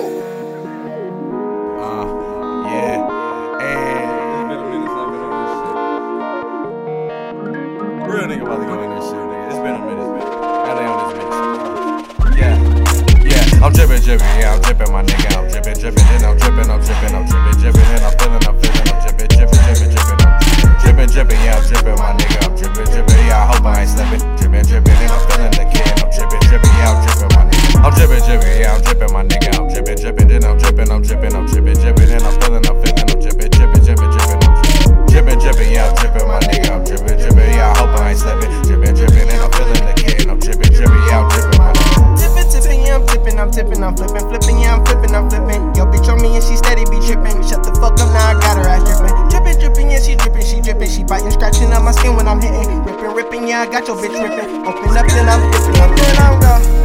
Uh, yeah. And real nigga about to go in this shit, nigga. It's been a minute, man. On this bitch. Yeah. Yeah, I'm drippin', drippin', yeah, I'm drippin', my nigga. I'm drippin', drippin', then I'm drippin', I'm drippin', I'm drippin', drippin', then I'm feelin', I'm feelin', I'm drippin', drippin', drippin', drippin', I'm drippin', drippin', yeah, I'm drippin', my nigga. Then I'm drippin', I'm drippin', I'm drippin', drippin', then I'm feelin', I'm feelin', I'm drippin', drippin', drippin', drippin', I'm drippin', drippin', yeah, I'm drippin', my nigga. I'm drippin', drippin', yeah, I hope I ain't slippin'. Drippin', drippin', then I'm feelin' the kid. I'm drippin', drippin', yeah, I'm drippin', my nigga. Tippin', tippin', yeah, I'm tippin', I'm tippin', I'm flippin', flippin', yeah, I'm flippin', I'm flippin'. Yo, bitch on me and she steady be trippin'. Shut the fuck up, now I got her ass drippin'. Drippin', drippin', yeah, she drippin', she drippin', she bitin', scratchin' up my skin when I'm hittin'. Rippin', rippin', yeah, I got your bitch rippin'. Open up, then I'm dippin', and then I'm then I'm gone.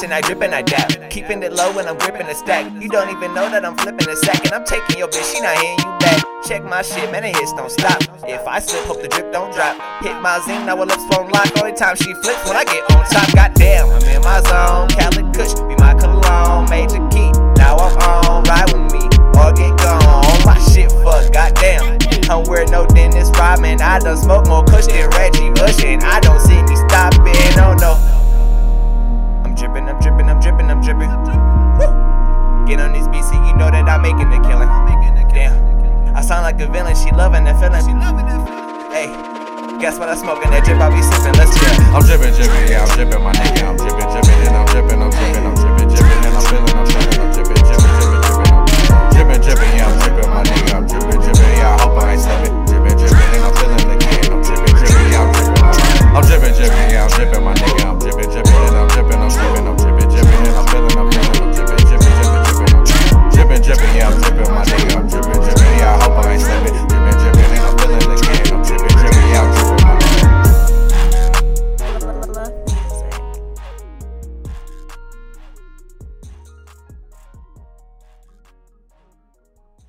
And I drip and I dap. Keeping it low when I'm gripping the stack. You don't even know that I'm flipping the sack. And I'm taking your bitch, she not hitting you back. Check my shit, man, the hits don't stop. If I slip, hope the drip don't drop. Hit my zing, now her lips won't lock. Only time she flips when I get on top. Goddamn, I'm in my zone. Cali Kush, be my cologne. Major key, now I'm on. Ride with me or get gone. All my shit fuck, goddamn. I'm wearing no dentist rhyming. I done smoke more Kush than Reggie Bush, and I don't see me stopping, oh no. Like a villain, she loving that feeling. She loving that feeling. Hey, guess what I'm smoking? That drip I be sippin', let's chill. I'm drippin', drippin', yeah, I'm drippin', my nigga. I'm drippin', drippin', and I'm